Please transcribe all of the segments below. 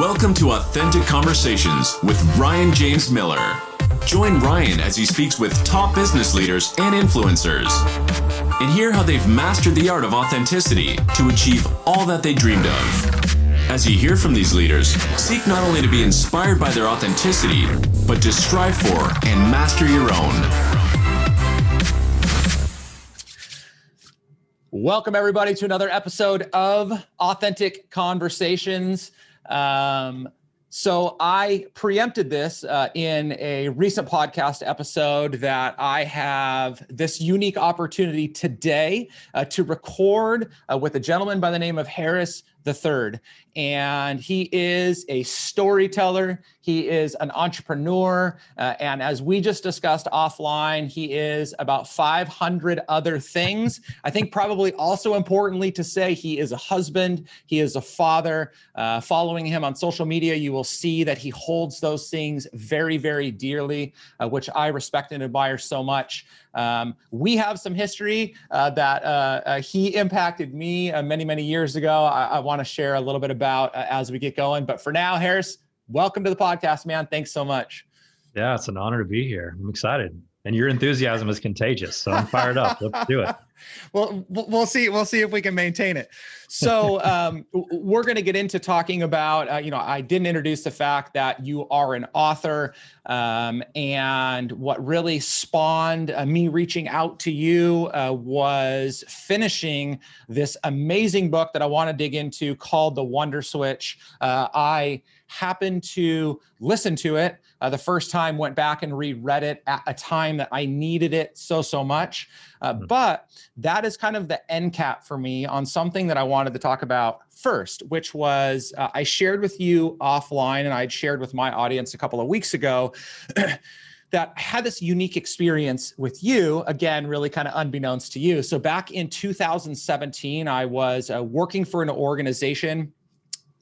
Welcome to Authentic Conversations with Ryan James Miller. Join Ryan as he speaks with top business leaders and influencers and hear how they've mastered the art of authenticity to achieve all that they dreamed of. As you hear from these leaders, seek not only to be inspired by their authenticity, but to strive for and master your own. Welcome, everybody, to another episode of Authentic Conversations. Um, so, I preempted this uh, in a recent podcast episode that I have this unique opportunity today uh, to record uh, with a gentleman by the name of Harris the third. And he is a storyteller, he is an entrepreneur. Uh, and as we just discussed offline, he is about 500 other things. I think, probably also importantly to say, he is a husband, he is a father. Uh, following him on social media, you will see that he holds those things very, very dearly, uh, which I respect and admire so much. Um, we have some history uh, that uh, uh, he impacted me many, many years ago. I, I want to share a little bit about uh, as we get going. But for now, Harris, welcome to the podcast, man. Thanks so much. Yeah, it's an honor to be here. I'm excited and your enthusiasm is contagious. So I'm fired up. Let's do it. Well, we'll see. We'll see if we can maintain it. So um, we're going to get into talking about. Uh, you know, I didn't introduce the fact that you are an author, um, and what really spawned uh, me reaching out to you uh, was finishing this amazing book that I want to dig into called The Wonder Switch. Uh, I happened to listen to it uh, the first time, went back and reread it at a time that I needed it so, so much. Uh, mm-hmm. But that is kind of the end cap for me on something that I wanted to talk about first, which was uh, I shared with you offline and I'd shared with my audience a couple of weeks ago. that I had this unique experience with you, again, really kind of unbeknownst to you. So, back in 2017, I was uh, working for an organization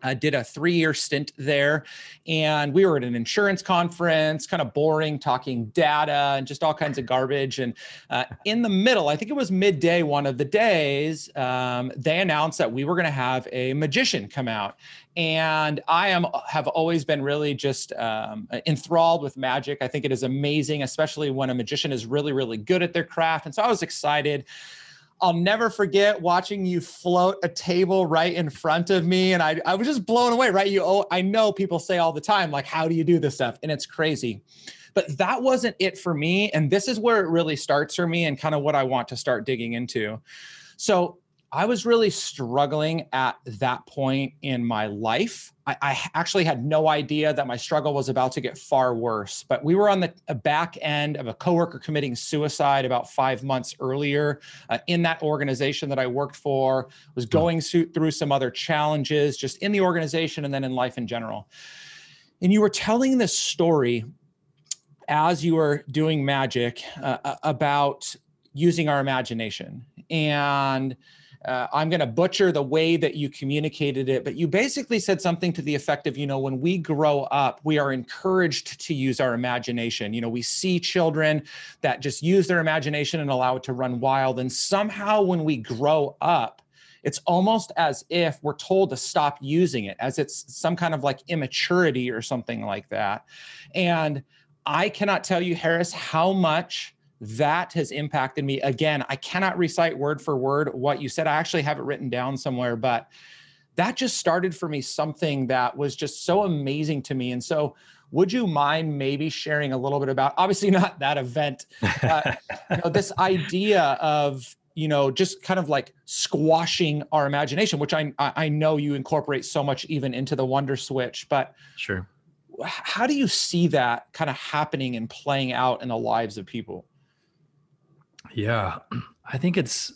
I did a three year stint there. And we were at an insurance conference, kind of boring, talking data and just all kinds of garbage. And uh, in the middle, I think it was midday one of the days, um, they announced that we were going to have a magician come out. And I am have always been really just um, enthralled with magic. I think it is amazing, especially when a magician is really, really good at their craft. And so I was excited. I'll never forget watching you float a table right in front of me. And I, I was just blown away, right? You, oh, I know people say all the time, like, how do you do this stuff? And it's crazy. But that wasn't it for me. And this is where it really starts for me and kind of what I want to start digging into. So I was really struggling at that point in my life. I, I, actually had no idea that my struggle was about to get far worse. But we were on the back end of a coworker committing suicide about five months earlier uh, in that organization that I worked for. Was going through some other challenges just in the organization and then in life in general. And you were telling this story as you were doing magic uh, about using our imagination and uh, I'm going to butcher the way that you communicated it, but you basically said something to the effect of, you know, when we grow up, we are encouraged to use our imagination. You know, we see children that just use their imagination and allow it to run wild. And somehow when we grow up, it's almost as if we're told to stop using it, as it's some kind of like immaturity or something like that. And I cannot tell you, Harris, how much that has impacted me. Again i cannot recite word for word what you said. I actually have it written down somewhere but that just started for me something that was just so amazing to me. And so would you mind maybe sharing a little bit about obviously not that event uh, you know, this idea of you know just kind of like squashing our imagination which i i know you incorporate so much even into the wonder switch but sure. how do you see that kind of happening and playing out in the lives of people yeah, I think it's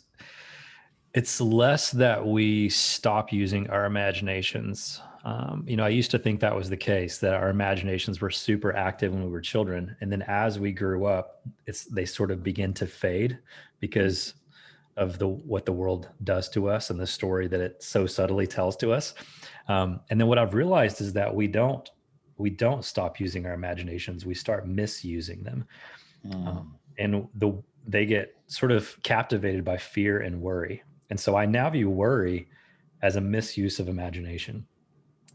it's less that we stop using our imaginations. Um, you know, I used to think that was the case that our imaginations were super active when we were children, and then as we grew up, it's they sort of begin to fade because of the what the world does to us and the story that it so subtly tells to us. Um, and then what I've realized is that we don't we don't stop using our imaginations; we start misusing them. Mm. Um, and the they get sort of captivated by fear and worry. And so I now view worry as a misuse of imagination.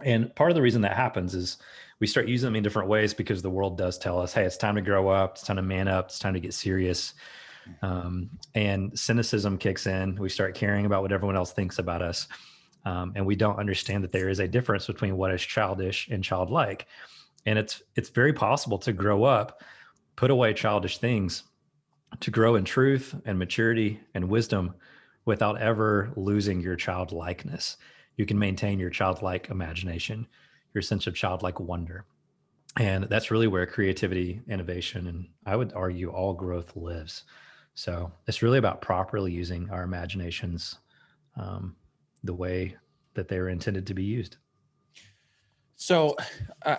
And part of the reason that happens is we start using them in different ways because the world does tell us, hey, it's time to grow up, it's time to man up, it's time to get serious. Um, and cynicism kicks in. We start caring about what everyone else thinks about us. Um, and we don't understand that there is a difference between what is childish and childlike. And it's it's very possible to grow up, put away childish things, to grow in truth and maturity and wisdom without ever losing your childlikeness. You can maintain your childlike imagination, your sense of childlike wonder. And that's really where creativity, innovation, and I would argue all growth lives. So it's really about properly using our imaginations um, the way that they are intended to be used. So uh,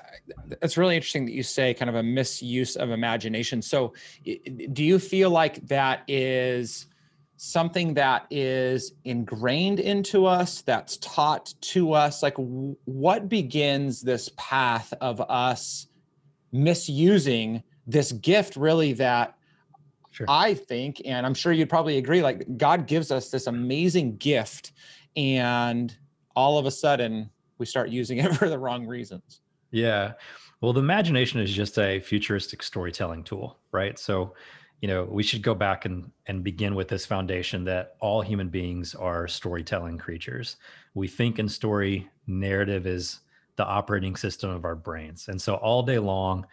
it's really interesting that you say kind of a misuse of imagination. So do you feel like that is something that is ingrained into us, that's taught to us? Like what begins this path of us misusing this gift really that Sure. I think, and I'm sure you'd probably agree, like God gives us this amazing gift, and all of a sudden we start using it for the wrong reasons. Yeah. Well, the imagination is just a futuristic storytelling tool, right? So, you know, we should go back and and begin with this foundation that all human beings are storytelling creatures. We think in story, narrative is the operating system of our brains. And so all day long,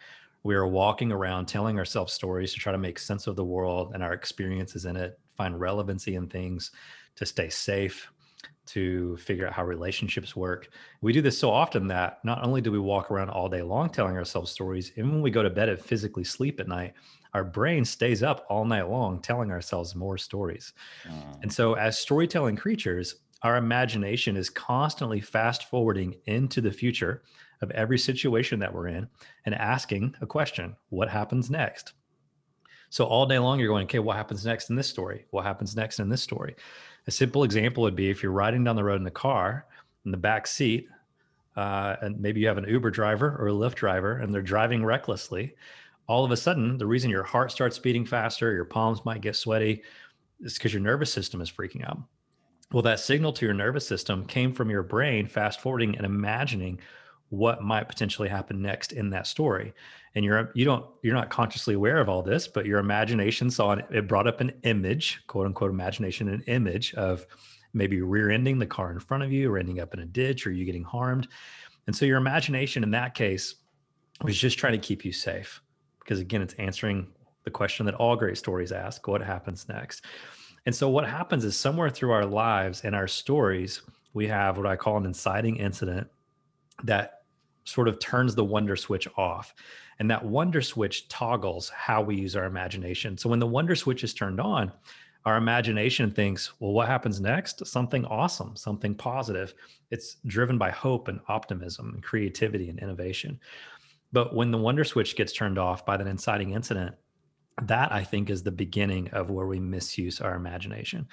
we are walking around telling ourselves stories to try to make sense of the world and our experiences in it, find relevancy in things, to stay safe, to figure out how relationships work. We do this so often that not only do we walk around all day long telling ourselves stories, even when we go to bed and physically sleep at night, our brain stays up all night long telling ourselves more stories. Mm. And so, as storytelling creatures, our imagination is constantly fast forwarding into the future of every situation that we're in and asking a question what happens next? So all day long, you're going, okay, what happens next in this story? What happens next in this story? A simple example would be if you're riding down the road in the car, in the back seat, uh, and maybe you have an Uber driver or a Lyft driver, and they're driving recklessly. All of a sudden, the reason your heart starts beating faster, your palms might get sweaty, is because your nervous system is freaking out. Well, that signal to your nervous system came from your brain fast forwarding and imagining what might potentially happen next in that story. And you're you don't you're not consciously aware of all this but your imagination saw it, it brought up an image quote unquote imagination an image of maybe rear-ending the car in front of you or ending up in a ditch or you getting harmed. And so your imagination in that case was just trying to keep you safe because again it's answering the question that all great stories ask what happens next? And so what happens is somewhere through our lives and our stories we have what i call an inciting incident that sort of turns the wonder switch off. And that wonder switch toggles how we use our imagination. So when the wonder switch is turned on, our imagination thinks, well, what happens next? Something awesome, something positive. It's driven by hope and optimism and creativity and innovation. But when the wonder switch gets turned off by that inciting incident, that I think is the beginning of where we misuse our imagination.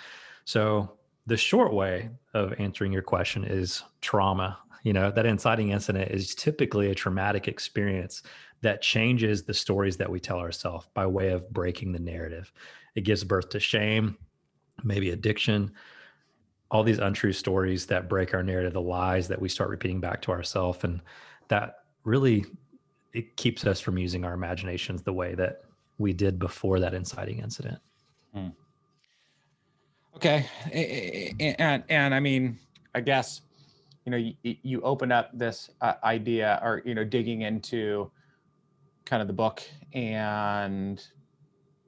So the short way of answering your question is trauma you know that inciting incident is typically a traumatic experience that changes the stories that we tell ourselves by way of breaking the narrative it gives birth to shame maybe addiction all these untrue stories that break our narrative the lies that we start repeating back to ourselves and that really it keeps us from using our imaginations the way that we did before that inciting incident hmm. okay and and i mean i guess you know you, you open up this uh, idea or you know digging into kind of the book and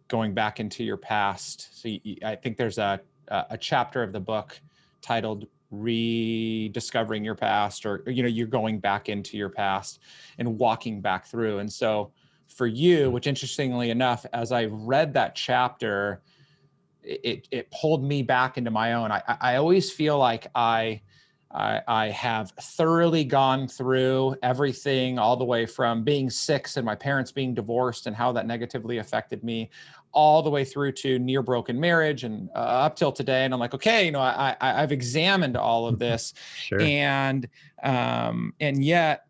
going back into your past. So you, i think there's a a chapter of the book titled rediscovering your past or you know you're going back into your past and walking back through. And so for you which interestingly enough as i read that chapter it it pulled me back into my own. I i always feel like i I, I, have thoroughly gone through everything, all the way from being six and my parents being divorced and how that negatively affected me, all the way through to near broken marriage and uh, up till today. And I'm like, okay, you know, I, I have examined all of this, sure. and um, and yet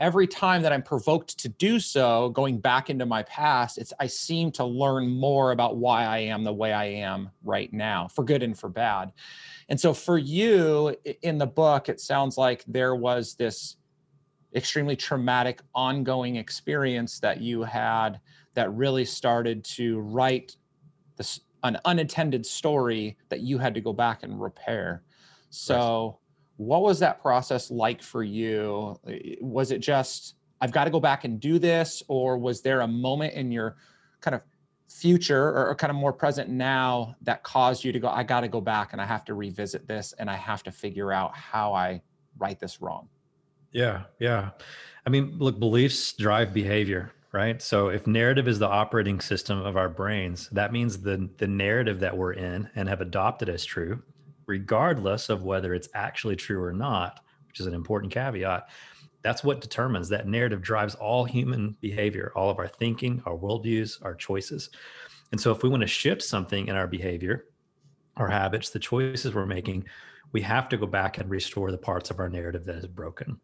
every time that I'm provoked to do so, going back into my past, it's I seem to learn more about why I am the way I am right now, for good and for bad. And so for you in the book, it sounds like there was this extremely traumatic ongoing experience that you had that really started to write this an unintended story that you had to go back and repair. So what was that process like for you? Was it just, I've got to go back and do this? Or was there a moment in your kind of future or, kind of more present now that caused you to go, I got to go back and I have to revisit this and I have to figure out how I write this wrong? Yeah. Yeah. I mean, look, beliefs drive behavior, right? So if narrative is the operating system of our brains, that means the the narrative that we're in and have adopted as true regardless of whether it's actually true or not, which is an important caveat. That's what determines that narrative drives all human behavior, all of our thinking, our worldviews, our choices. And so, if we want to shift something in our behavior, our habits, the choices we're making, we have to go back and restore the parts of our narrative that is broken.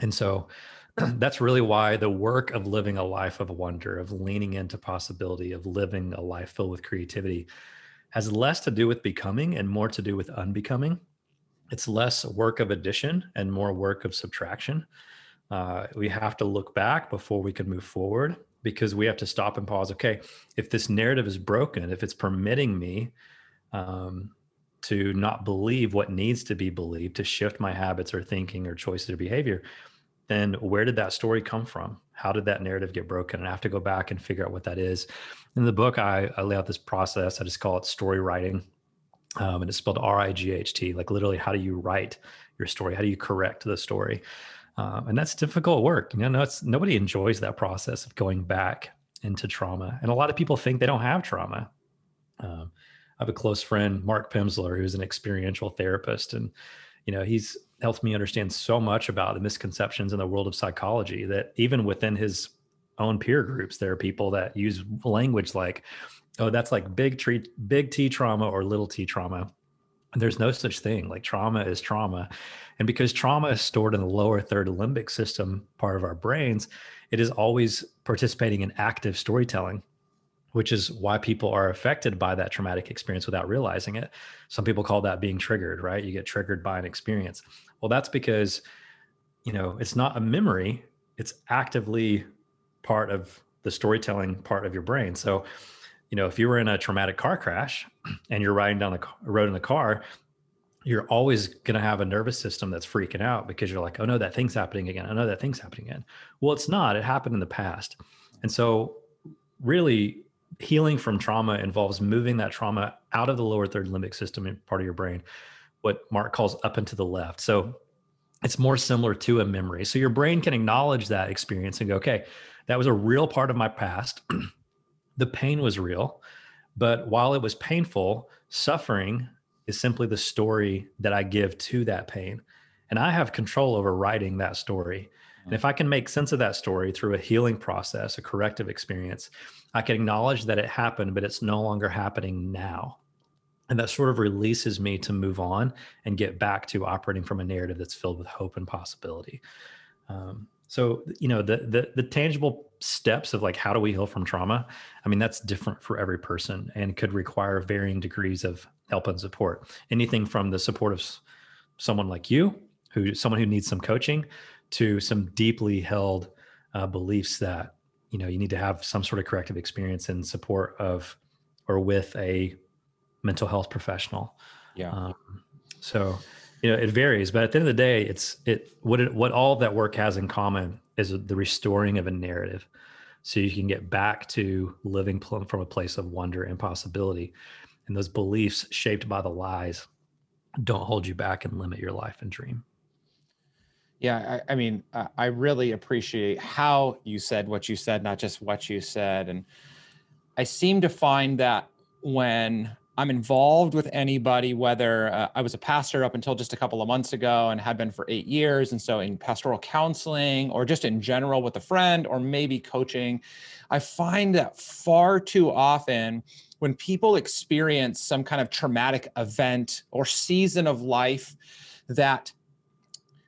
And so, that's really why the work of living a life of wonder, of leaning into possibility, of living a life filled with creativity has less to do with becoming and more to do with unbecoming. It's less work of addition and more work of subtraction. Uh, we have to look back before we can move forward because we have to stop and pause. Okay, if this narrative is broken, if it's permitting me um, to not believe what needs to be believed, to shift my habits or thinking or choices or behavior, then where did that story come from? How did that narrative get broken? And I have to go back and figure out what that is. In the book, I, I lay out this process. I just call it story writing. Um, and it's spelled R I G H T, like literally, how do you write your story? How do you correct the story? Um, and that's difficult work. You know, no, it's, nobody enjoys that process of going back into trauma. And a lot of people think they don't have trauma. Um, I have a close friend, Mark Pimsleur, who's an experiential therapist. And, you know, he's helped me understand so much about the misconceptions in the world of psychology that even within his own peer groups, there are people that use language like, oh, that's like big tree, big T trauma or little T trauma. There's no such thing. Like trauma is trauma. And because trauma is stored in the lower third limbic system part of our brains, it is always participating in active storytelling which is why people are affected by that traumatic experience without realizing it. Some people call that being triggered, right? You get triggered by an experience. Well, that's because, you know, it's not a memory, it's actively part of the storytelling part of your brain. So, you know, if you were in a traumatic car crash and you're riding down the road in the car, you're always going to have a nervous system that's freaking out because you're like, oh no, that thing's happening again. I oh, know that thing's happening again. Well, it's not. It happened in the past. And so, really, healing from trauma involves moving that trauma out of the lower third limbic system part of your brain, what Mark calls up and to the left. So it's more similar to a memory. So your brain can acknowledge that experience and go, okay, that was a real part of my past. the pain was real. But while it was painful, suffering is simply the story that I give to that pain. And I have control over writing that story. And if I can make sense of that story through a healing process, a corrective experience, I can acknowledge that it happened, but it's no longer happening now. And that sort of releases me to move on and get back to operating from a narrative that's filled with hope and possibility. Um, so, you know, the, the the tangible steps of like how do we heal from trauma? I mean, that's different for every person and could require varying degrees of help and support. Anything from the support of someone like you, who someone who needs some coaching, to some deeply held uh, beliefs that you know you need to have some sort of corrective experience in support of or with a mental health professional yeah um, so you know it varies but at the end of the day it's it what it what all that work has in common is the restoring of a narrative. So you can get back to living from a place of wonder and possibility. And those beliefs shaped by the lies don't hold you back and limit your life and dream. Yeah, I, I mean, I really appreciate how you said what you said, not just what you said. And I seem to find that when I'm involved with anybody, whether uh, I was a pastor up until just a couple of months ago and had been for eight years. And so in pastoral counseling or just in general with a friend or maybe coaching, I find that far too often when people experience some kind of traumatic event or season of life, that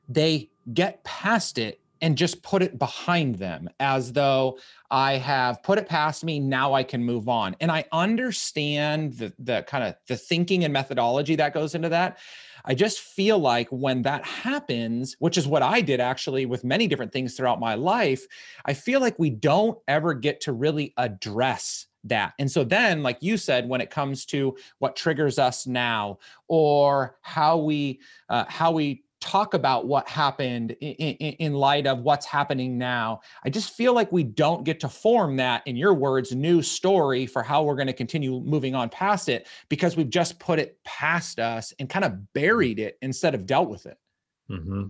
they get past it and just put it behind them as though I have put it past me. Now I can move on. And I understand the, the kind of the thinking and methodology that goes into that. I just feel like when that happens, which is what I did actually with many different things throughout my life, I feel like we don't ever get to really address that. And so then, like you said, when it comes to what triggers us now or how we uh, how we talk about what happened in, in, in, light of what's happening now. I just feel like we don't get to form that, in your words, new story for how we're going to continue moving on past it because we've just put it past us and kind of buried it instead of dealt with it. Mm-hmm.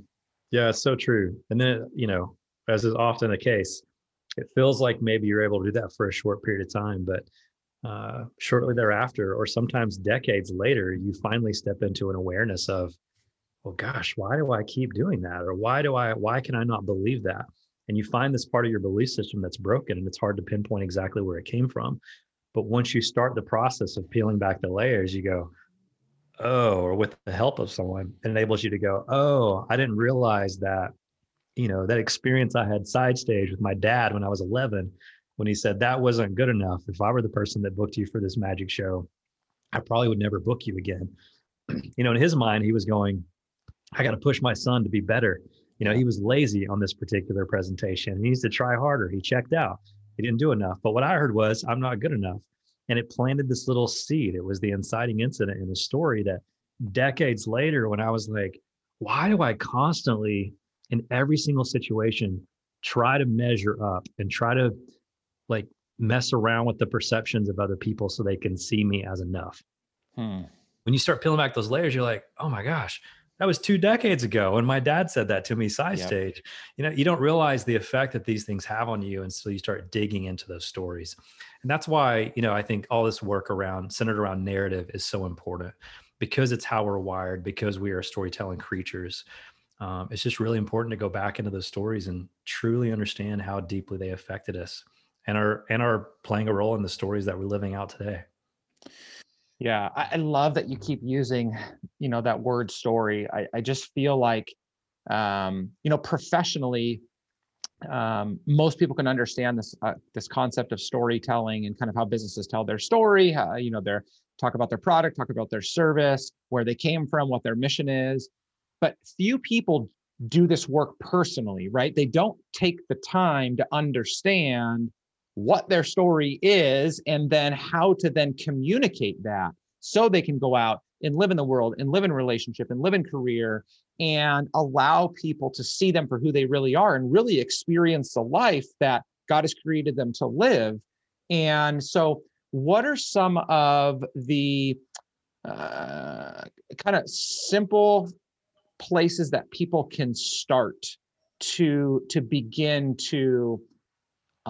Yeah, it's so true. And then, you know, as is often the case, it feels like maybe you're able to do that for a short period of time, but uh, shortly thereafter, or sometimes decades later, you finally step into an awareness of, well, gosh, why do I keep doing that? Or why do I, why can I not believe that? And you find this part of your belief system that's broken and it's hard to pinpoint exactly where it came from. But once you start the process of peeling back the layers, you go, oh, or with the help of someone, it enables you to go, oh, I didn't realize that, you know, that experience I had side stage with my dad when I was 11, when he said that wasn't good enough. If I were the person that booked you for this magic show, I probably would never book you again. you know, in his mind, he was going, I got to push my son to be better. You know, he was lazy on this particular presentation. He needs to try harder. He checked out. He didn't do enough. But what I heard was, I'm not good enough. And it planted this little seed. It was the inciting incident in a story that decades later, when I was like, why do I constantly, in every single situation, try to measure up and try to like mess around with the perceptions of other people so they can see me as enough? Hmm. When you start peeling back those layers, you're like, oh my gosh, that was two decades ago and my dad said that to me side yep. stage. You know you don't realize the effect that these things have on you until you start digging into those stories. And that's why you know i think all this work around centered around narrative is so important because it's how we're wired because we are storytelling creatures. Um, it's just really important to go back into those stories and truly understand how deeply they affected us and are and are playing a role in the stories that we're living out today yeah, I, I, love that you keep using, you know, that word story. I, I just feel like, um, you know, professionally, um, most people can understand this uh, this concept of storytelling and kind of how businesses tell their story. How, you know, their talk about their product, talk about their service, where they came from, what their mission is. But few people do this work personally, right? They don't take the time to understand what their story is and then how to then communicate that so they can go out and live in the world and live in relationship and live in career and allow people to see them for who they really are and really experience the life that God has created them to live. And so, what are some of the uh, kind of simple places that people can start to to begin to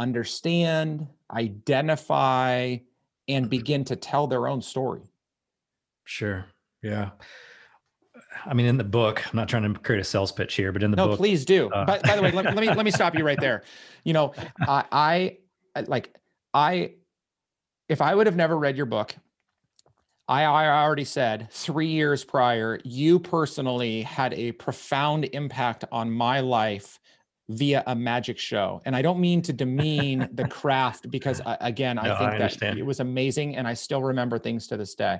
understand, identify, and begin to tell their own story. Sure. Yeah. I mean, in the book, I'm not trying to create a sales pitch here, but in the book. no, book, please do. Uh, by, by, the way, let, let, me let me stop you right there. You know, I, I like I, if I would have never read your book, I, I already said three years prior, you personally had a profound impact on my life via a magic show. And I don't mean to demean the craft because again, I think I that it was amazing and I still remember things to this day.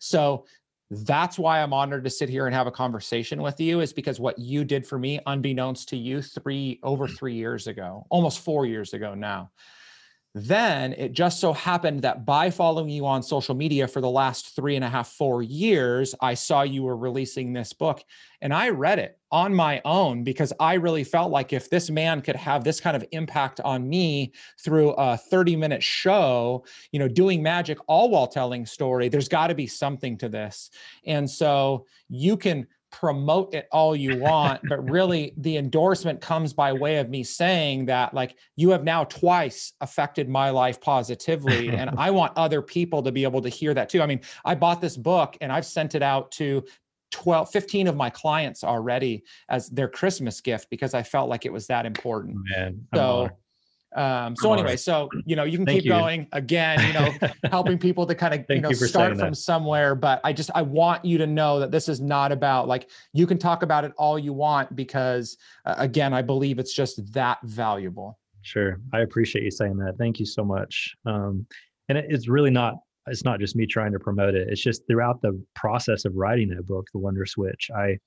So that's why I'm honored to sit here and have a conversation with you is because what you did for me unbeknownst to you 3 over mm. 3 years ago, almost 4 years ago now then it just so happened that by following you on social media for the last three and a half, four years, I saw you were releasing this book and I read it on my own because I really felt like if this man could have this kind of impact on me through a 30 minute show, you know, doing magic all while telling story, there's got to be something to this. And so you can promote it all you want but really the endorsement comes by way of me saying that like you have now twice affected my life positively and i want other people to be able to hear that too. I mean i bought this book and i've sent it out to 12 15 of my clients already as their christmas gift because i felt like it was that important. Man, so Um, so anyway, so you know, you can Thank keep you. going again, you know, helping people to kind of you know you start from that. somewhere. But I just I want you to know that this is not about like you can talk about it all you want because uh, again, I believe it's just that valuable. Sure, I appreciate you saying that. Thank you so much. Um, and it, it's really not it's not just me trying to promote it. It's just throughout the process of writing that book, The Wonder Switch, I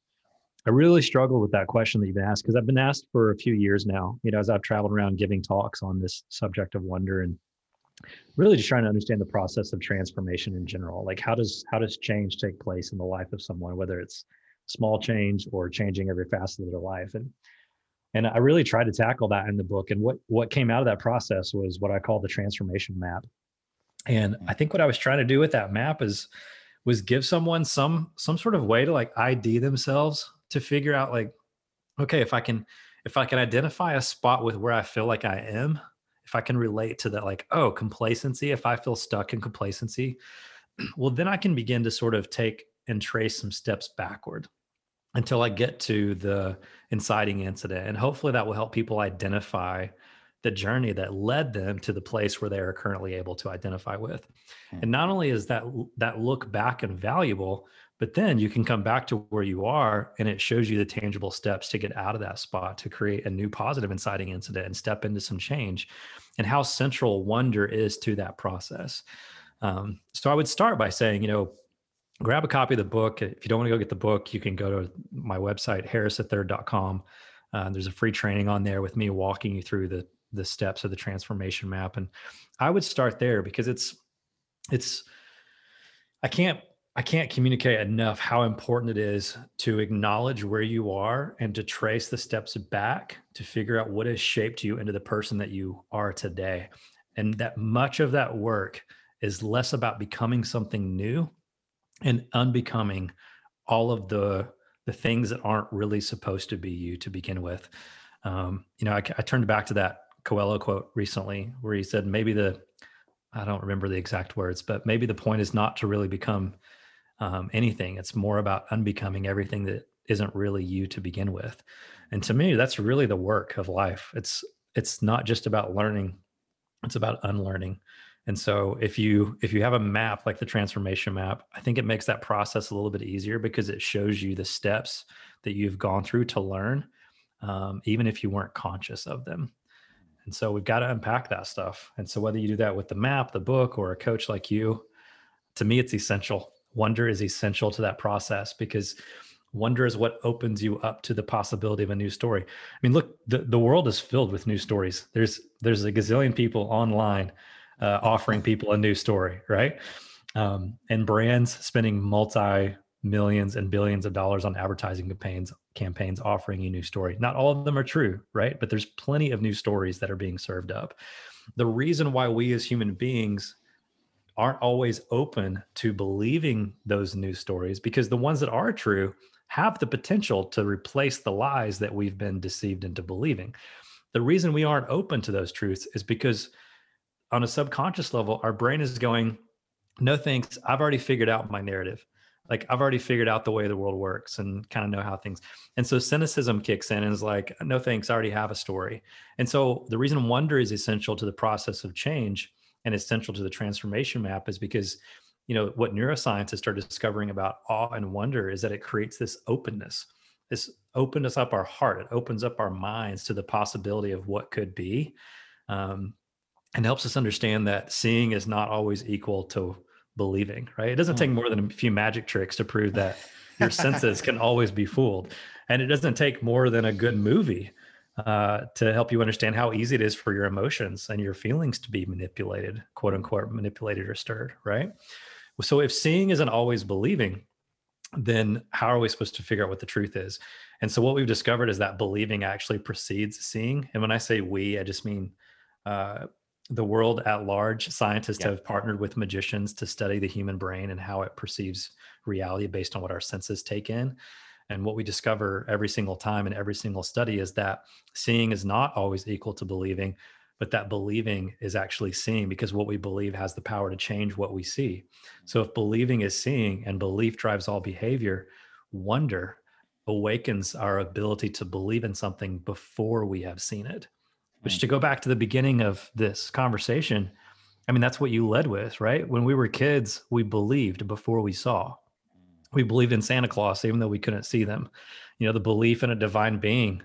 I really struggled with that question that you've asked because I've been asked for a few years now, you know, as I've traveled around giving talks on this subject of wonder and really just trying to understand the process of transformation in general. Like how does how does change take place in the life of someone, whether it's small change or changing every facet of their life. And and I really tried to tackle that in the book. And what what came out of that process was what I call the transformation map. And I think what I was trying to do with that map is was give someone some some sort of way to like ID themselves to figure out like okay if i can if i can identify a spot with where i feel like i am if i can relate to that like oh complacency if i feel stuck in complacency well then i can begin to sort of take and trace some steps backward until i get to the inciting incident and hopefully that will help people identify the journey that led them to the place where they are currently able to identify with hmm. and not only is that that look back invaluable but then you can come back to where you are and it shows you the tangible steps to get out of that spot to create a new positive inciting incident and step into some change and how central wonder is to that process. Um, so I would start by saying, you know, grab a copy of the book. If you don't want to go get the book, you can go to my website, harristhird.com. Uh, there's a free training on there with me walking you through the the steps of the transformation map. And I would start there because it's it's I can't I can't communicate enough how important it is to acknowledge where you are and to trace the steps back to figure out what has shaped you into the person that you are today. And that much of that work is less about becoming something new and unbecoming all of the the things that aren't really supposed to be you to begin with. Um, you know, I, I turned back to that Coelho quote recently where he said maybe the I don't remember the exact words, but maybe the point is not to really become um, anything. It's more about unbecoming everything that isn't really you to begin with. And to me, that's really the work of life. It's it's not just about learning; it's about unlearning. And so, if you if you have a map like the transformation map, I think it makes that process a little bit easier because it shows you the steps that you've gone through to learn, um, even if you weren't conscious of them. And so we've got to unpack that stuff. And so whether you do that with the map, the book, or a coach like you, to me, it's essential wonder is essential to that process because wonder is what opens you up to the possibility of a new story. I mean look the, the world is filled with new stories. There's there's a gazillion people online uh, offering people a new story right? Um, and brands spending multi millions and billions of dollars on advertising campaigns campaigns offering you new story. Not all of them are true right? But there's plenty of new stories that are being served up. The reason why we as human beings aren't always open to believing those news stories because the ones that are true have the potential to replace the lies that we've been deceived into believing. The reason we aren't open to those truths is because on a subconscious level, our brain is going, no thanks, I've already figured out my narrative. Like I've already figured out the way the world works and kind of know how things. And so cynicism kicks in and is like, no thanks, I already have a story. And so the reason wonder is essential to the process of change and essential to the transformation map is because you know what neuroscientists are discovering about awe and wonder is that it creates this openness. This opens up our heart. It opens up our minds to the possibility of what could be um, and helps us understand that seeing is not always equal to believing right? It doesn't take more than a few magic tricks to prove that your senses can always be fooled and it doesn't take more than a good movie uh, to help you understand how easy it is for your emotions and your feelings to be manipulated, quote unquote, manipulated or stirred, right? So if seeing isn't always believing, then how are we supposed to figure out what the truth is? And so what we've discovered is that believing actually precedes seeing. And when I say we, I just mean uh, the world at large. Scientists have partnered with magicians to study the human brain and how it perceives reality based on what our senses take in. And what we discover every single time in every single study is that seeing is not always equal to believing, but that believing is actually seeing because what we believe has the power to change what we see. So if believing is seeing and belief drives all behavior, wonder awakens our ability to believe in something before we have seen it. which to go back to the beginning of this conversation, I mean, that's what you led with, right? When we were kids, we believed before we saw. We believed in Santa Claus, even though we couldn't see them. You know, the belief in a divine being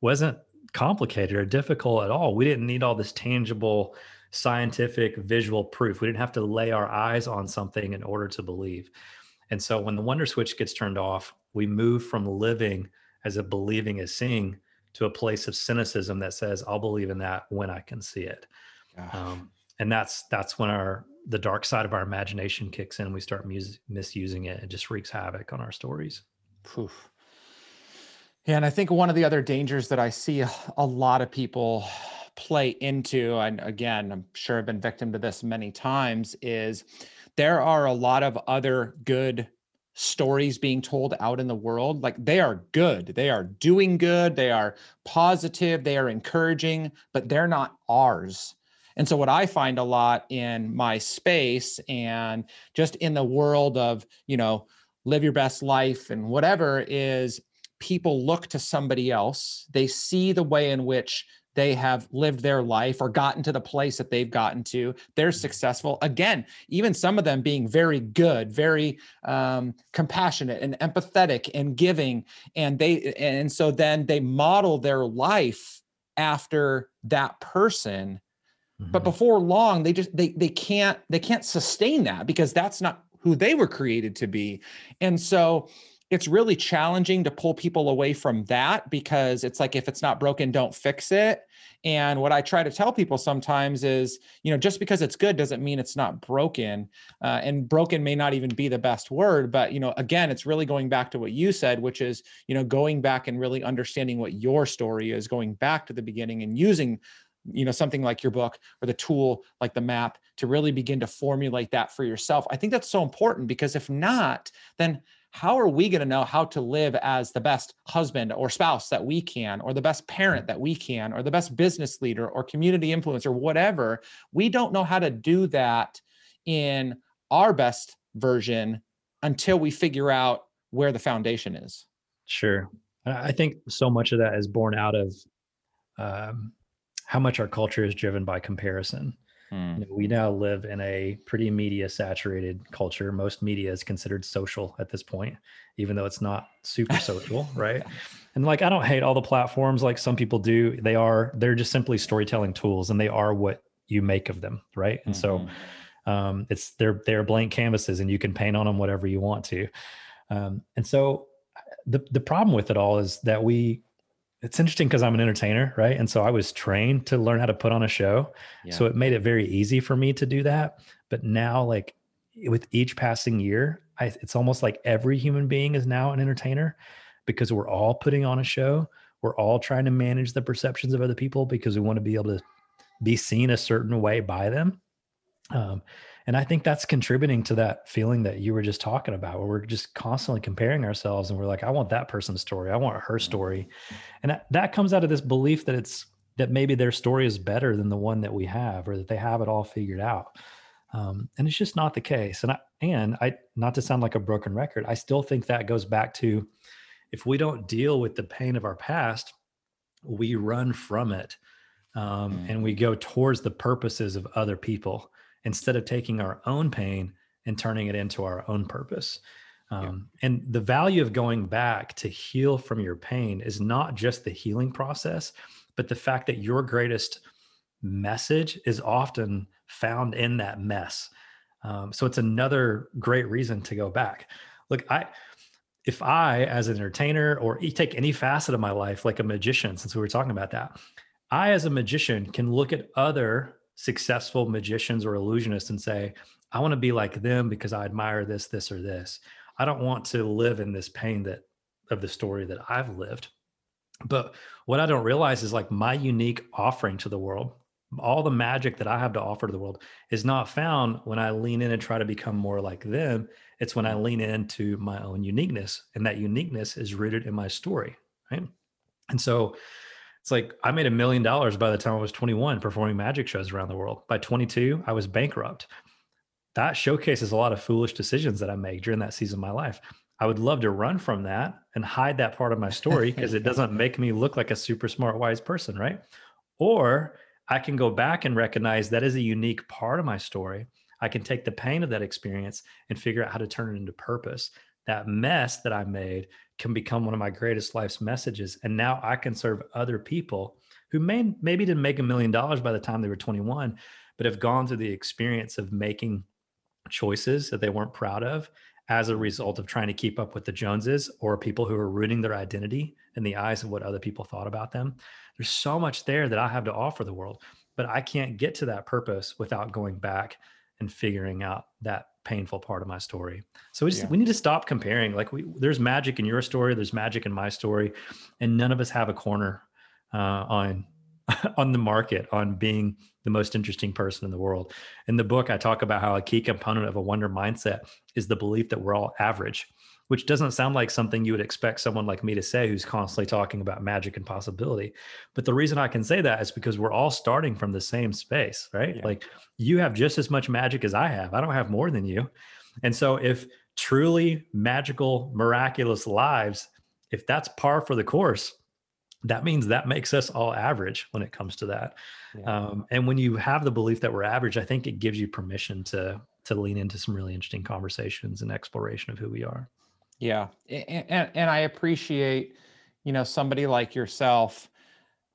wasn't complicated or difficult at all. We didn't need all this tangible, scientific, visual proof. We didn't have to lay our eyes on something in order to believe. And so when the wonder switch gets turned off, we move from living as a believing as seeing to a place of cynicism that says, I'll believe in that when I can see it. Um, and that's that's when our the dark side of our imagination kicks in. And we start mus- misusing it. It just wreaks havoc on our stories. Poof. Yeah, and I think one of the other dangers that I see a lot of people play into, and again, I'm sure I've been victim to this many times, is there are a lot of other good stories being told out in the world. Like they are good, they are doing good, they are positive, they are encouraging, but they're not ours. And so, what I find a lot in my space and just in the world of, you know, live your best life and whatever is people look to somebody else. They see the way in which they have lived their life or gotten to the place that they've gotten to. They're mm-hmm. successful. Again, even some of them being very good, very um, compassionate and empathetic and giving. And they, and so then they model their life after that person Mm-hmm. But before long, they just they they can't they can't sustain that because that's not who they were created to be. And so it's really challenging to pull people away from that because it's like if it's not broken don't fix it and what i try to tell people sometimes is you know just because it's good doesn't mean it's not broken uh, and broken may not even be the best word but you know again it's really going back to what you said which is you know going back and really understanding what your story is going back to the beginning and using you know something like your book or the tool like the map to really begin to formulate that for yourself. I think that's so important because if not then how are we going to know how to live as the best husband or spouse that we can or the best parent that we can or the best business leader or community influencer whatever? We don't know how to do that in our best version until we figure out where the foundation is. Sure. I think so much of that is born out of um, how much our culture is driven by comparison. Mm. You know, we now live in a pretty media saturated culture. Most media is considered social at this point, even though it's not super social, right? And like, I don't hate all the platforms like some people do. They are, they're just simply storytelling tools and they are what you make of them, right? And mm-hmm. so um, it's, they're, they're blank canvases and you can paint on them whatever you want to. Um, and so the, the problem with it all is that we it's interesting because I'm an entertainer, right? And so I was trained to learn how to put on a show. Yeah. So it made it very easy for me to do that. But now, like with each passing year, I, it's almost like every human being is now an entertainer because we're all putting on a show. We're all trying to manage the perceptions of other people because we want to be able to be seen a certain way by them. Um, and I think that's contributing to that feeling that you were just talking about, where we're just constantly comparing ourselves and we're like, I want that person's story. I want her story. And that, that comes out of this belief that it's, that maybe their story is better than the one that we have, or that they have it all figured out. Um, and it's just not the case. And I, and I, not to sound like a broken record, I still think that goes back to if we don't deal with the pain of our past, we run from it um, mm. and we go towards the purposes of other people instead of taking our own pain and turning it into our own purpose. Um, yeah. And the value of going back to heal from your pain is not just the healing process, but the fact that your greatest message is often found in that mess. Um, so it's another great reason to go back. Look, I, if I, as an entertainer, or you take any facet of my life, like a magician, since we were talking about that, I, as a magician, can look at other successful magicians or illusionists and say, I want to be like them because I admire this, this, or this. I don't want to live in this pain that of the story that I've lived. But what I don't realize is like my unique offering to the world, all the magic that I have to offer to the world is not found when I lean in and try to become more like them. It's when I lean into my own uniqueness. And that uniqueness is rooted in my story. Right. And so it's like I made a million dollars by the time I was 21 performing magic shows around the world. By 22, I was bankrupt. That showcases a lot of foolish decisions that I made during that season of my life. I would love to run from that and hide that part of my story because it doesn't make me look like a super smart, wise person, right? Or I can go back and recognize that is a unique part of my story. I can take the pain of that experience and figure out how to turn it into purpose. That mess that I made can become one of my greatest life's messages. And now I can serve other people who may maybe didn't make a million dollars by the time they were 21, but have gone through the experience of making choices that they weren't proud of as a result of trying to keep up with the Joneses or people who are rooting their identity in the eyes of what other people thought about them. There's so much there that I have to offer the world, but I can't get to that purpose without going back and figuring out that painful part of my story. So we just yeah. we need to stop comparing. Like we there's magic in your story, there's magic in my story, and none of us have a corner uh, on on the market on being the most interesting person in the world. In the book, I talk about how a key component of a wonder mindset is the belief that we're all average, which doesn't sound like something you would expect someone like me to say who's constantly talking about magic and possibility. But the reason I can say that is because we're all starting from the same space, right? Yeah. Like you have just as much magic as I have. I don't have more than you. And so if truly magical, miraculous lives, if that's par for the course, that means that makes us all average when it comes to that. Yeah. Um, and when you have the belief that we're average, I think it gives you permission to to lean into some really interesting conversations and exploration of who we are. Yeah, and, and, and I appreciate, you know, somebody like yourself,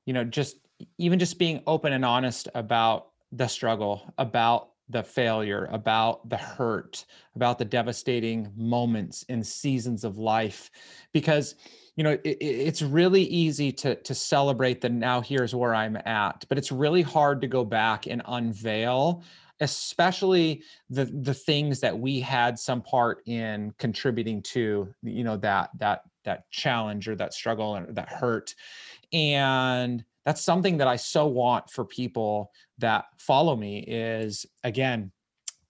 you know, just even just being open and honest about the struggle, about the failure, about the hurt, about the devastating moments and seasons of life, because you know it, it's really easy to to celebrate the now here's where i'm at but it's really hard to go back and unveil especially the the things that we had some part in contributing to you know that that that challenge or that struggle or that hurt. And that's something that i so want for people that follow me is again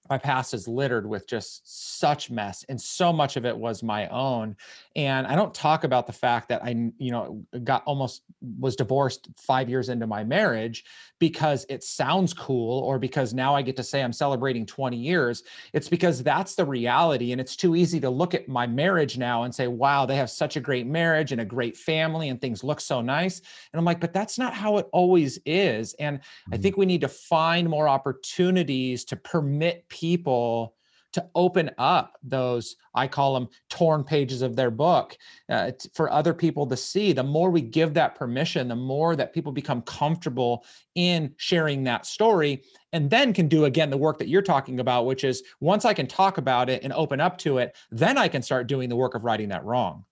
my past is littered with just such mess and so much of it was my own and i don't talk about the fact that i you know got almost was divorced 5 years into my marriage because it sounds cool or because now i get to say i'm celebrating 20 years it's because that's the reality and it's too easy to look at my marriage now and say wow they have such a great marriage and a great family and things look so nice and i'm like but that's not how it always is and mm-hmm. i think we need to find more opportunities to permit people to open up those i call them torn pages of their book uh, for other people to see. The more we give that permission the more that people become comfortable in sharing that story and then can do again the work that you're talking about which is once i can talk about it and open up to it then i can start doing the work of righting that wrong.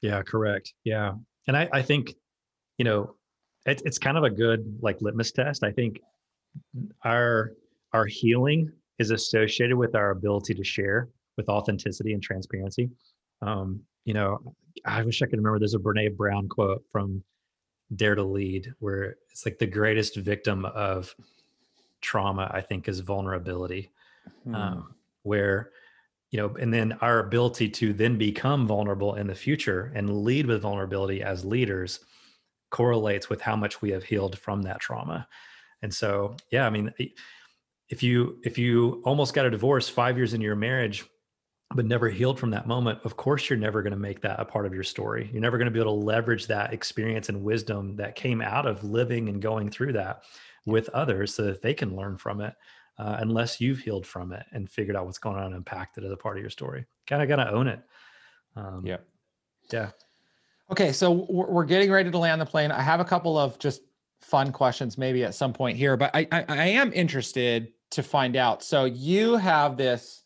Yeah correct. Yeah. And i, I think you know it, it's kind of a good like litmus test. I think our our healing is associated with our ability to share with authenticity and transparency. Um, you know, I wish I could remember. There's a Brene Brown quote from Dare to Lead, where it's like the greatest victim of trauma, I think, is vulnerability. Hmm. Um, where, you know, and then our ability to then become vulnerable in the future and lead with vulnerability as leaders correlates with how much we have healed from that trauma. And so, yeah, I mean, if you if you almost got a divorce five years into your marriage but never healed from that moment of course you're never going to make that a part of your story. You're never going to be able to leverage that experience and wisdom that came out of living and going through that with others so that they can learn from it uh, unless you've healed from it and figured out what's going on and impacted as a part of your story. Kind of got to own it. Um, yeah. yeah. Okay so we're getting ready to land the plane. I have a couple of just fun questions maybe at some point here but i, I, I am interested to find out. So you have this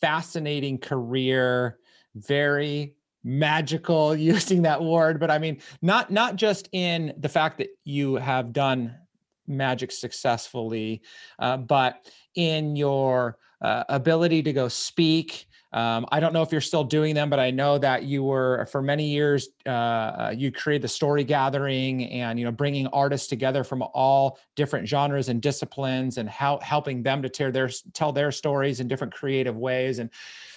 fascinating career, very magical using that word, but I mean not not just in the fact that you have done magic successfully, uh, but in your uh, ability to go speak um, I don't know if you're still doing them, but I know that you were for many years. Uh, uh, you created the story gathering and you know bringing artists together from all different genres and disciplines, and how helping them to tear their tell their stories in different creative ways. And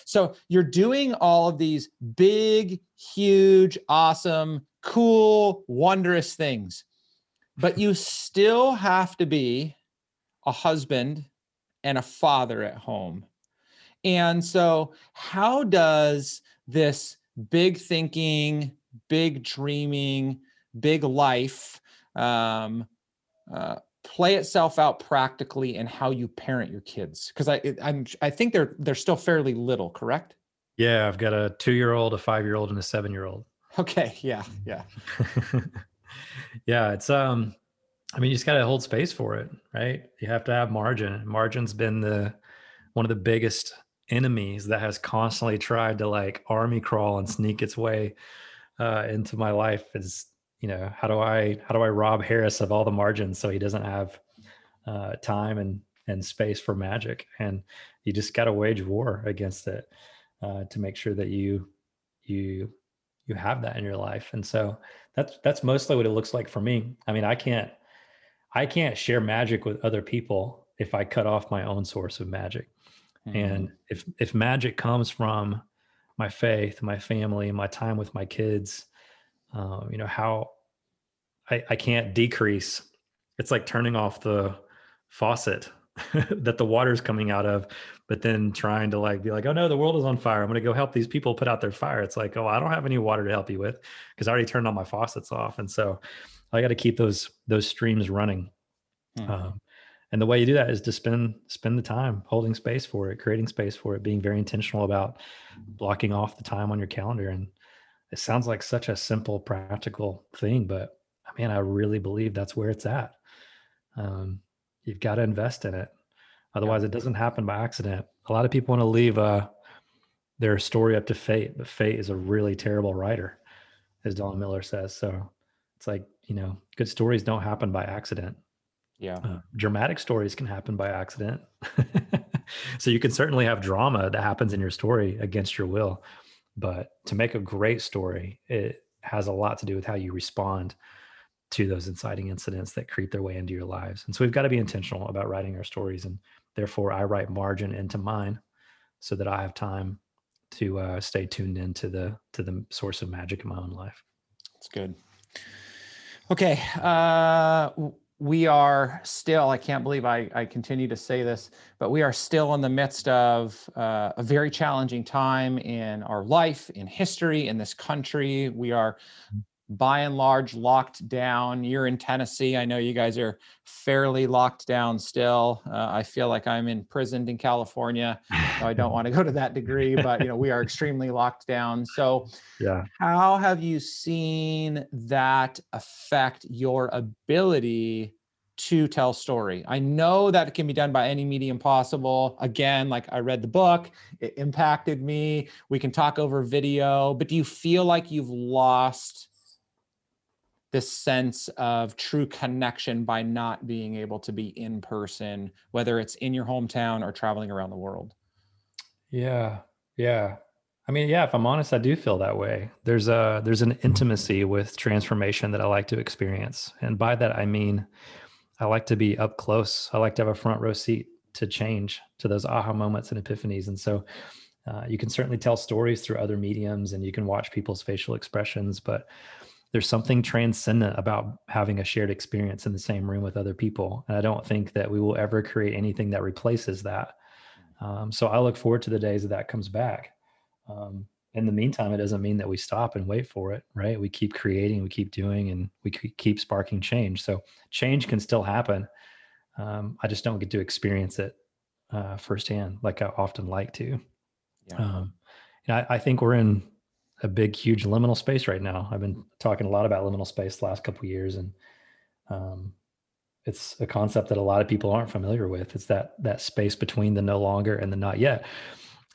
so you're doing all of these big, huge, awesome, cool, wondrous things, but you still have to be a husband and a father at home and so, how does this big thinking, big dreaming, big life um, uh, play itself out practically in how you parent your kids? Because I I'm I think they're they're still fairly little, correct? Yeah, I've got a two year old, a five year old, and a seven year old. Okay. Yeah. Yeah. yeah. It's um I mean, you just got to hold space for it, right? You have to have margin. Margin's been the one of the biggest enemies that has constantly tried to like army crawl and sneak its way uh, into my life. Is you know how do I how do I rob Harris of all the margins so he doesn't have uh, time and and space for magic? And you just got to wage war against it uh, to make sure that you you you have that in your life. And so that's that's mostly what it looks like for me. I mean, I can't I can't share magic with other people if I cut off my own source of magic. Mm-hmm. And if if magic comes from my faith, my family, my time with my kids, um, you know how I, I can't decrease. It's like turning off the faucet that the water's coming out of, but then trying to like be like, oh no, the world is on fire. I'm gonna go help these people put out their fire. It's like, oh, I don't have any water to help you with because I already turned all my faucets off. And so I got to keep those those streams running. Mm-hmm. Um, and the way you do that is to spend spend the time holding space for it, creating space for it, being very intentional about blocking off the time on your calendar. And it sounds like such a simple, practical thing, but I mean, I really believe that's where it's at. Um, you've got to invest in it, otherwise, it doesn't happen by accident. A lot of people want to leave uh, their story up to fate, but fate is a really terrible writer, as Don Miller says. So it's like you know, good stories don't happen by accident. Yeah. Uh, dramatic stories can happen by accident. so you can certainly have drama that happens in your story against your will. But to make a great story, it has a lot to do with how you respond to those inciting incidents that creep their way into your lives. And so we've got to be intentional about writing our stories. And therefore, I write margin into mine so that I have time to uh, stay tuned into the to the source of magic in my own life. That's good. Okay. Uh, we are still, I can't believe I, I continue to say this, but we are still in the midst of uh, a very challenging time in our life, in history, in this country. We are by and large locked down. You're in Tennessee. I know you guys are fairly locked down still. Uh, I feel like I'm imprisoned in California. So I don't want to go to that degree, but you know we are extremely locked down. So, yeah, how have you seen that affect your ability? to tell story. I know that it can be done by any medium possible. Again, like I read the book, it impacted me. We can talk over video, but do you feel like you've lost this sense of true connection by not being able to be in person, whether it's in your hometown or traveling around the world. Yeah. Yeah. I mean, yeah, if I'm honest, I do feel that way. There's a there's an intimacy with transformation that I like to experience. And by that I mean I like to be up close. I like to have a front row seat to change, to those aha moments and epiphanies. And so uh, you can certainly tell stories through other mediums and you can watch people's facial expressions, but there's something transcendent about having a shared experience in the same room with other people. And I don't think that we will ever create anything that replaces that. Um, so I look forward to the days that that comes back. Um, in the meantime, it doesn't mean that we stop and wait for it, right? We keep creating, we keep doing, and we keep sparking change. So change can still happen. Um, I just don't get to experience it uh, firsthand like I often like to. Yeah. Um, and I, I think we're in a big, huge liminal space right now. I've been talking a lot about liminal space the last couple years, and um, it's a concept that a lot of people aren't familiar with. It's that that space between the no longer and the not yet.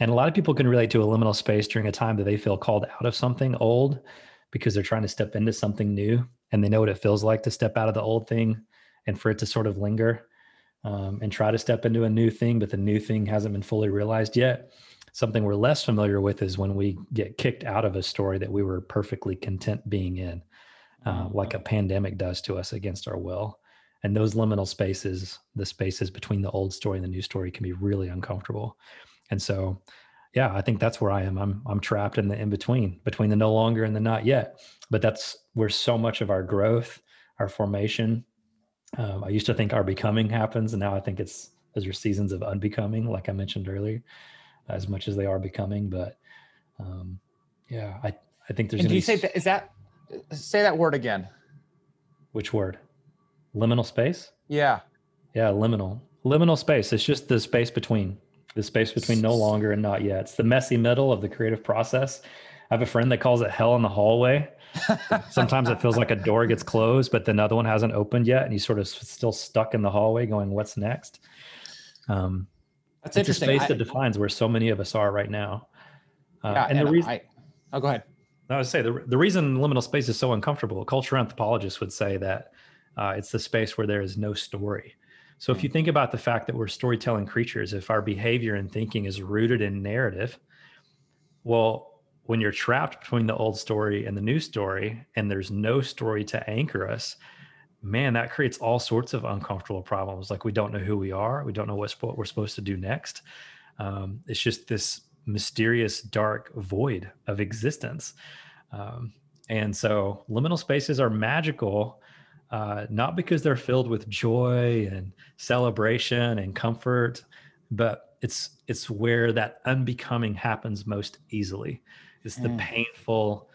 And a lot of people can relate to a liminal space during a time that they feel called out of something old because they're trying to step into something new and they know what it feels like to step out of the old thing and for it to sort of linger um, and try to step into a new thing, but the new thing hasn't been fully realized yet. Something we're less familiar with is when we get kicked out of a story that we were perfectly content being in, uh, mm-hmm. like a pandemic does to us against our will. And those liminal spaces, the spaces between the old story and the new story, can be really uncomfortable. And so, yeah, I think that's where I am. I'm I'm trapped in the in between, between the no longer and the not yet. But that's where so much of our growth, our formation. Um, I used to think our becoming happens, and now I think it's those are seasons of unbecoming, like I mentioned earlier as much as they are becoming. But um, yeah, I I think there's. And do you say that is that say that word again? Which word? Liminal space? Yeah. Yeah, liminal. Liminal space. It's just the space between, the space between no longer and not yet. It's the messy middle of the creative process. I have a friend that calls it hell in the hallway. Sometimes it feels like a door gets closed, but the other one hasn't opened yet, and you sort of still stuck in the hallway, going, "What's next?" Um, That's it's interesting. a space I- that defines where so many of us are right now. Uh, yeah, and, and the reason I, oh, go ahead. I would say the, the reason liminal space is so uncomfortable, cultural anthropologists would say that uh, it's the space where there is no story. So if you think about the fact that we're storytelling creatures, if our behavior and thinking is rooted in narrative, well, when you're trapped between the old story and the new story, and there's no story to anchor us, man, that creates all sorts of uncomfortable problems. Like we don't know who we are, we don't know what's, what we're supposed to do next. Um, it's just this mysterious dark void of existence. Um, and so liminal spaces are magical, uh, not because they're filled with joy and celebration and comfort, but it's it's where that unbecoming happens most easily. It's the Mm. painful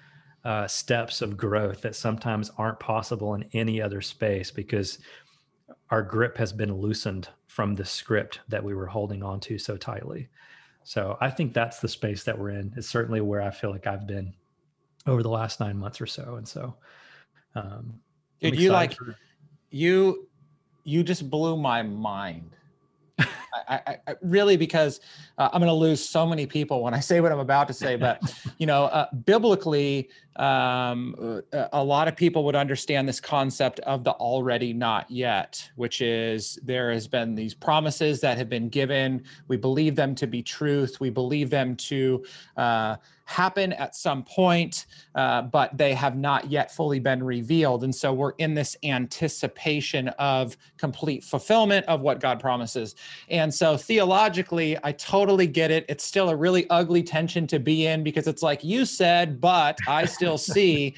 uh, steps of growth that sometimes aren't possible in any other space because our grip has been loosened from the script that we were holding on to so tightly. So I think that's the space that we're in. It's certainly where I feel like I've been over the last nine months or so. And so, um, Dude, you like for- you you just blew my mind I, I, I really because uh, i'm going to lose so many people when i say what i'm about to say but you know uh, biblically um, uh, a lot of people would understand this concept of the already not yet which is there has been these promises that have been given we believe them to be truth we believe them to uh, happen at some point, uh, but they have not yet fully been revealed. And so we're in this anticipation of complete fulfillment of what God promises. And so theologically, I totally get it. It's still a really ugly tension to be in because it's like you said, but I still see.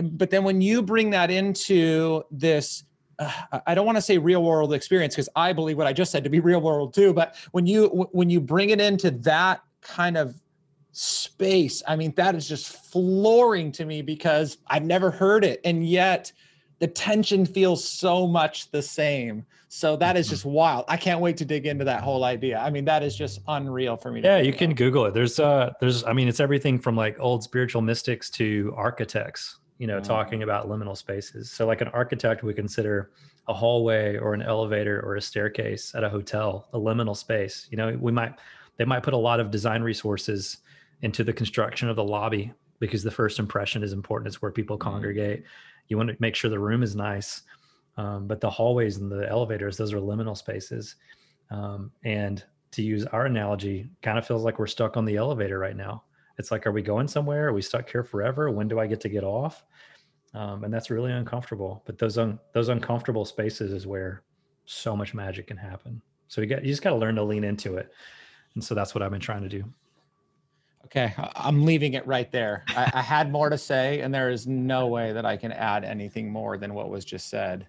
But then when you bring that into this, uh, I don't want to say real world experience because I believe what I just said to be real world too. But when you when you bring it into that kind of space. I mean, that is just flooring to me because I've never heard it. And yet the tension feels so much the same. So that is just wild. I can't wait to dig into that whole idea. I mean, that is just unreal for me. Yeah, you can about. Google it. There's uh there's I mean it's everything from like old spiritual mystics to architects, you know, Mhm. talking about liminal spaces. So like an architect would consider a hallway or an elevator or a staircase at a hotel a liminal space. You know, we might they might put a lot of design resources into the construction of the lobby because the first impression is important. It's where people Mhm. congregate. You want to make sure the room is nice. Um, but the hallways and the elevators, those are liminal spaces. Um, and to use our analogy, kind of feels like we're stuck on the elevator right now. It's like, are we going somewhere? Are we stuck here forever? When do I get to get off? Um, and that's really uncomfortable. But those un- those uncomfortable spaces is where so much magic can happen. So you got you just got to learn to lean into it. And so that's what I've been trying to do. Okay, I'm leaving it right there. I, I had more to say, and there is no way that I can add anything more than what was just said.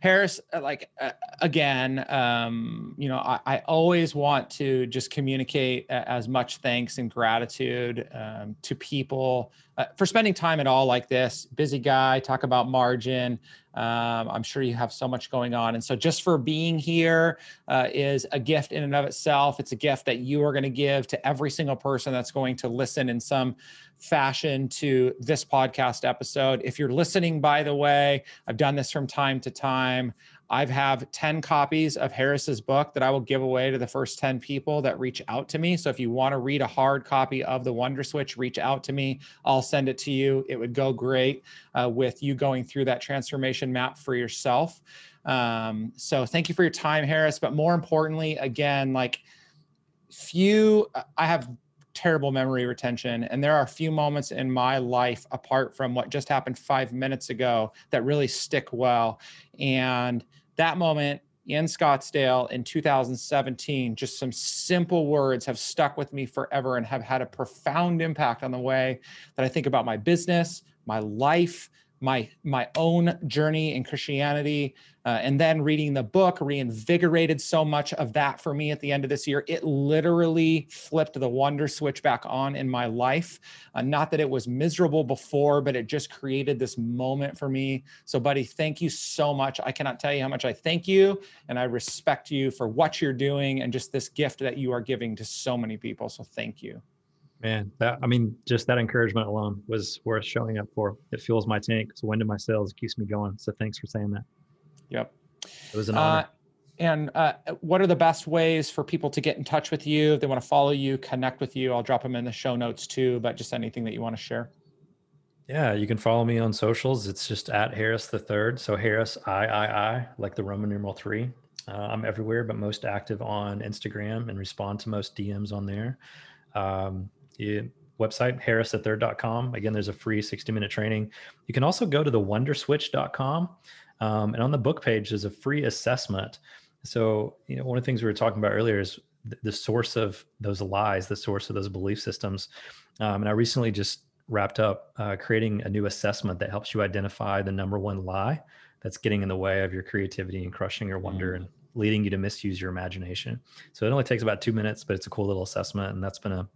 Harris, uh, like uh, again, um, you know, I, I always want to just communicate a- as much thanks and gratitude um, to people uh, for spending time at all like this. Busy guy, talk about margin. Um, I'm sure you have so much going on, and so just for being here uh, is a gift in and of itself. It's a gift that you are going to give to every single person that's going to listen in some fashion to this podcast episode. If you're listening, by the way, I've done this from time to time. I've have 10 copies of Harris's book that I will give away to the first 10 people that reach out to me. So if you want to read a hard copy of the Wonder Switch, reach out to me. I'll send it to you. It would go great uh, with you going through that transformation map for yourself. Um, so thank you for your time, Harris. But more importantly, again, like few, I have terrible memory retention, and there are a few moments in my life apart from what just happened five minutes ago that really stick well. And that moment in Scottsdale in 2017, just some simple words have stuck with me forever and have had a profound impact on the way that I think about my business, my life, my my own journey in Christianity, uh, and then reading the book reinvigorated so much of that for me at the end of this year. It literally flipped the wonder switch back on in my life. Uh, not that it was miserable before, but it just created this moment for me. So, buddy, thank you so much. I cannot tell you how much I thank you and I respect you for what you're doing and just this gift that you are giving to so many people. So, thank you. Man, that I mean, just that encouragement alone was worth showing up for. It fuels my tank. It's wind in my sails. It keeps me going. So thanks for saying that. Yep. It was an honor. Uh, and uh, what are the best ways for people to get in touch with you if they want to follow you, connect with you? I'll drop them in the show notes too, but just anything that you want to share. Yeah, you can follow me on socials. It's just at Harris the Third. So Harris I I I, like the Roman numeral three. Uh, I'm everywhere, but most active on Instagram and respond to most DMs on there. Um, website harristhethird.com. Again, there's a free 60 minute training. You can also go to the wonderswitch.com um, and on the book page, there's a free assessment. So, you know, one of the things we were talking about earlier is the, the source of those lies, the source of those belief systems. Um, and I recently just wrapped up uh, creating a new assessment that helps you identify the number one lie that's getting in the way of your creativity and crushing your wonder mm. and leading you to misuse your imagination. So it only takes about two minutes, but it's a cool little assessment. And that's been a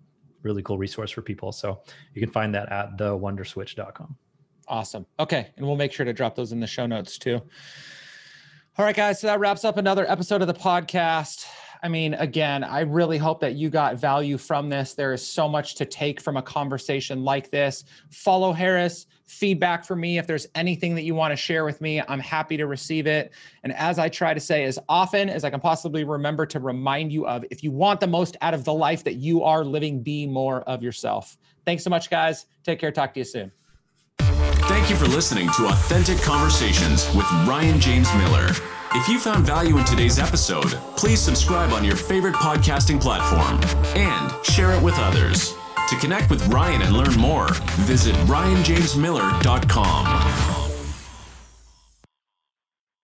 really cool resource for people. So you can find that at thewonderswitch.com. Awesome. Okay. And we'll make sure to drop those in the show notes too. All right, guys. So that wraps up another episode of the podcast. I mean, again, I really hope that you got value from this. There is so much to take from a conversation like this. Follow Harris, feedback for me. If there's anything that you want to share with me, I'm happy to receive it. And as I try to say as often as I can possibly remember to remind you of, if you want the most out of the life that you are living, be more of yourself. Thanks so much, guys. Take care. Talk to you soon. Thank you for listening to Authentic Conversations with Ryan James Miller. If you found value in today's episode, please subscribe on your favorite podcasting platform and share it with others. To connect with Ryan and learn more, visit ryanjamesmiller.com.